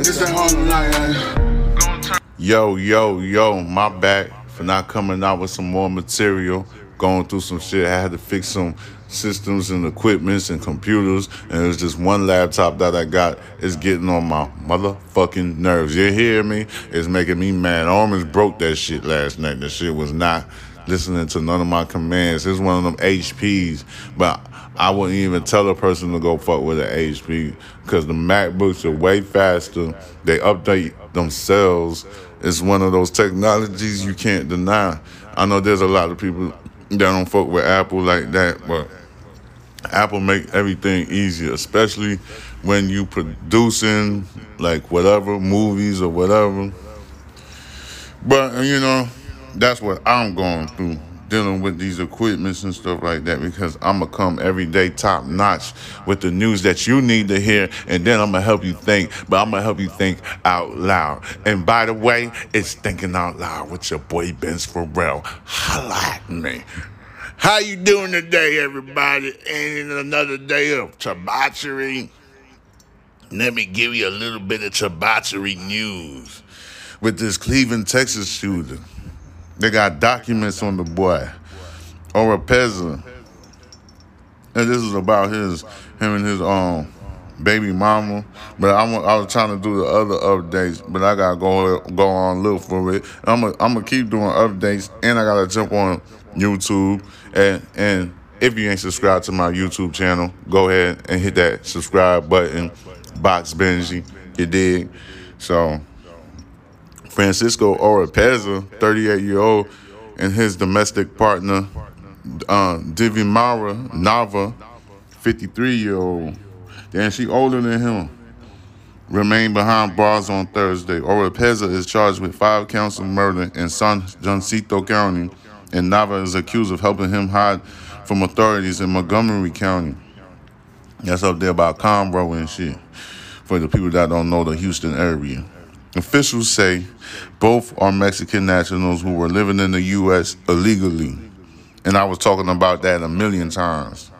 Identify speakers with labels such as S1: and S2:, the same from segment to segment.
S1: It's that
S2: Yo, yo, yo, my back for not coming out with some more material. Going through some shit. I had to fix some systems and equipments and computers. And it was just one laptop that I got. It's getting on my motherfucking nerves. You hear me? It's making me mad. Almost broke that shit last night. That shit was not listening to none of my commands. It's one of them HPs. But I wouldn't even tell a person to go fuck with an HP because the MacBooks are way faster. They update themselves. It's one of those technologies you can't deny. I know there's a lot of people that don't fuck with Apple like that, but Apple make everything easier, especially when you producing like whatever movies or whatever. But you know, that's what I'm going through dealing with these equipments and stuff like that because I'm gonna come every day top notch with the news that you need to hear, and then I'm gonna help you think, but I'm gonna help you think out loud. And by the way, it's thinking out loud with your boy Benz Pharrell. Holla at me. How you doing today, everybody? And another day of debauchery. Let me give you a little bit of debauchery news with this Cleveland, Texas shooter. They got documents on the boy, Oropeza. And this is about his, him and his um baby mama. But I'm, I was trying to do the other updates, but I gotta go go on look for it. I'm gonna I'm gonna keep doing updates, and I gotta jump on YouTube and and. If you ain't subscribed to my YouTube channel, go ahead and hit that subscribe button. Box Benji, you dig? So Francisco Oropeza, 38 year old, and his domestic partner, uh, Divimara Nava, 53 year old. Then she older than him. Remained behind bars on Thursday. Oropeza is charged with five counts of murder in San Jacinto County, and Nava is accused of helping him hide from authorities in Montgomery County. That's up there by Conroe and shit. For the people that don't know the Houston area. Officials say both are Mexican nationals who were living in the U.S. illegally. And I was talking about that a million times.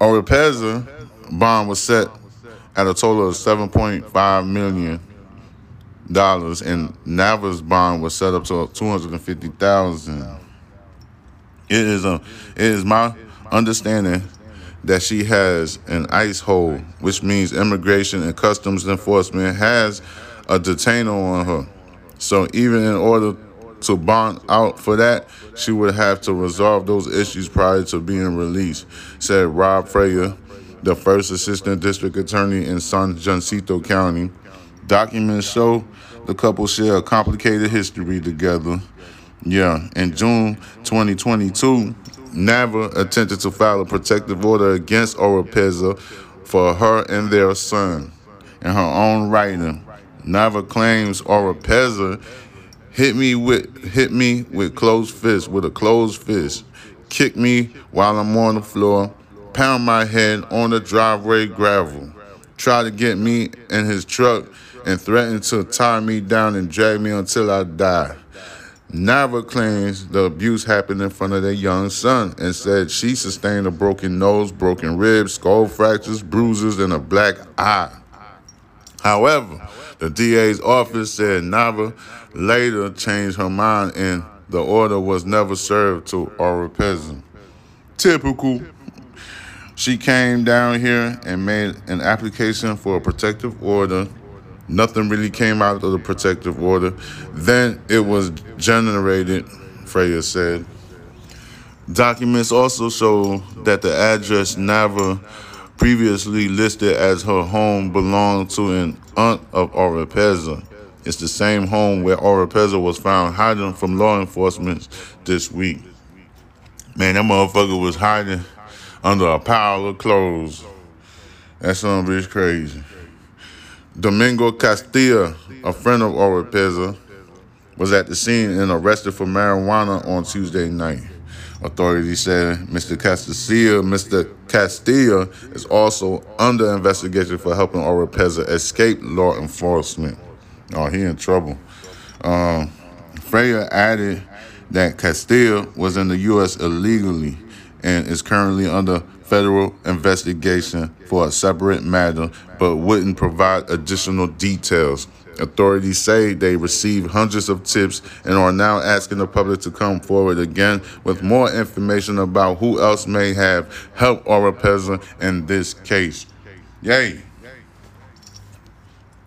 S2: Oropeza bond was set at a total of $7.5 million. And Nava's bond was set up to 250000 It is a, it is my understanding that she has an ICE hold, which means Immigration and Customs Enforcement has a detainer on her. So even in order to bond out for that, she would have to resolve those issues prior to being released, said Rob Freyer, the first assistant district attorney in San Jacinto County. Documents show the couple share a complicated history together. Yeah, in June 2022, Nava attempted to file a protective order against Oropeza for her and their son. In her own writing, Nava claims Oropeza hit me with hit me with closed fist with a closed fist, kick me while I'm on the floor, pound my head on the driveway gravel, try to get me in his truck, and threaten to tie me down and drag me until I die. Nava claims the abuse happened in front of their young son and said she sustained a broken nose, broken ribs, skull fractures, bruises, and a black eye. However, the DA's office said Nava later changed her mind and the order was never served to Oropeza. Typical. She came down here and made an application for a protective order. Nothing really came out of the protective order. Then it was generated, Freyer said. Documents also show that the address Nava previously listed as her home belonged to an aunt of Oropeza. It's the same home where Oropeza was found hiding from law enforcement this week. Man, that motherfucker was hiding under a pile of clothes. That son bitch crazy. Domingo Castilla, a friend of Oropeza, was at the scene and arrested for marijuana on Tuesday night. Authorities said Mr. Castilla, Mr. Castilla is also under investigation for helping Oropeza escape law enforcement. Oh, he in trouble. Um, Freyer added that Castilla was in the U.S. illegally and is currently under federal investigation for a separate matter, but wouldn't provide additional details. Authorities say they received hundreds of tips and are now asking the public to come forward again with more information about who else may have helped Oropeza in this case. Yay.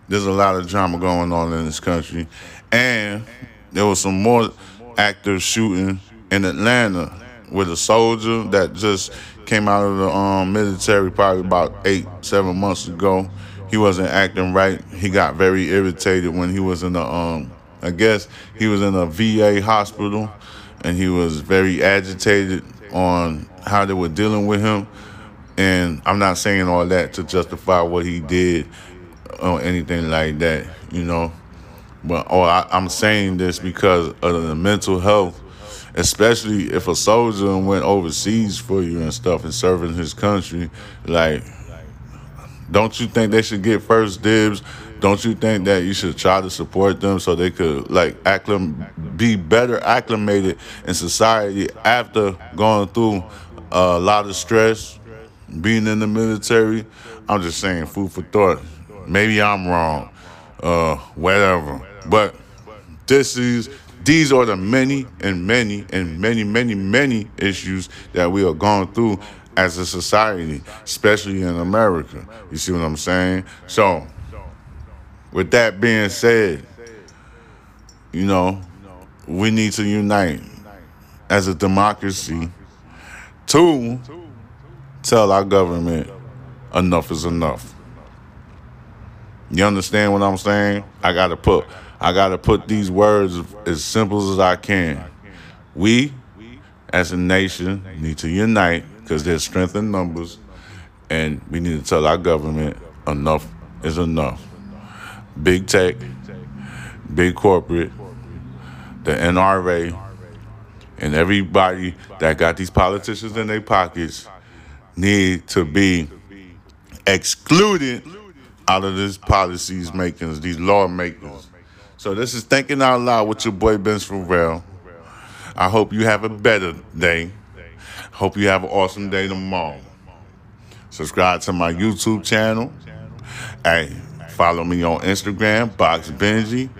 S2: There's a lot of drama going on in this country. And there was some more actors shooting in Atlanta with a soldier that just came out of the um, military probably about eight, seven months ago he wasn't acting right. He got very irritated when he was in the um I guess he was in a VA hospital and he was very agitated on how they were dealing with him. And I'm not saying all that to justify what he did or anything like that, you know. But or I, I'm saying this because of the mental health, especially if a soldier went overseas for you and stuff and serving his country, like don't you think they should get first dibs? Don't you think that you should try to support them so they could like acclim- be better acclimated in society after going through a lot of stress, being in the military? I'm just saying, food for thought. Maybe I'm wrong, uh, whatever. But this is these are the many and many and many, many, many issues that we are going through as a society, especially in America. You see what I'm saying? So, with that being said, you know, we need to unite as a democracy to tell our government enough is enough. You understand what I'm saying? I gotta put I gotta put these words as simple as I can. We as a nation need to unite because there's strength in numbers, and we need to tell our government enough is enough. Big tech, big corporate, the NRA, and everybody that got these politicians in their pockets need to be excluded out of these policies makings, these lawmakers. So this is thinking out loud with your boy Ben Farrell. I hope you have a better day. Hope you have an awesome day tomorrow. Subscribe to my YouTube channel. Hey, follow me on Instagram, Box Benji.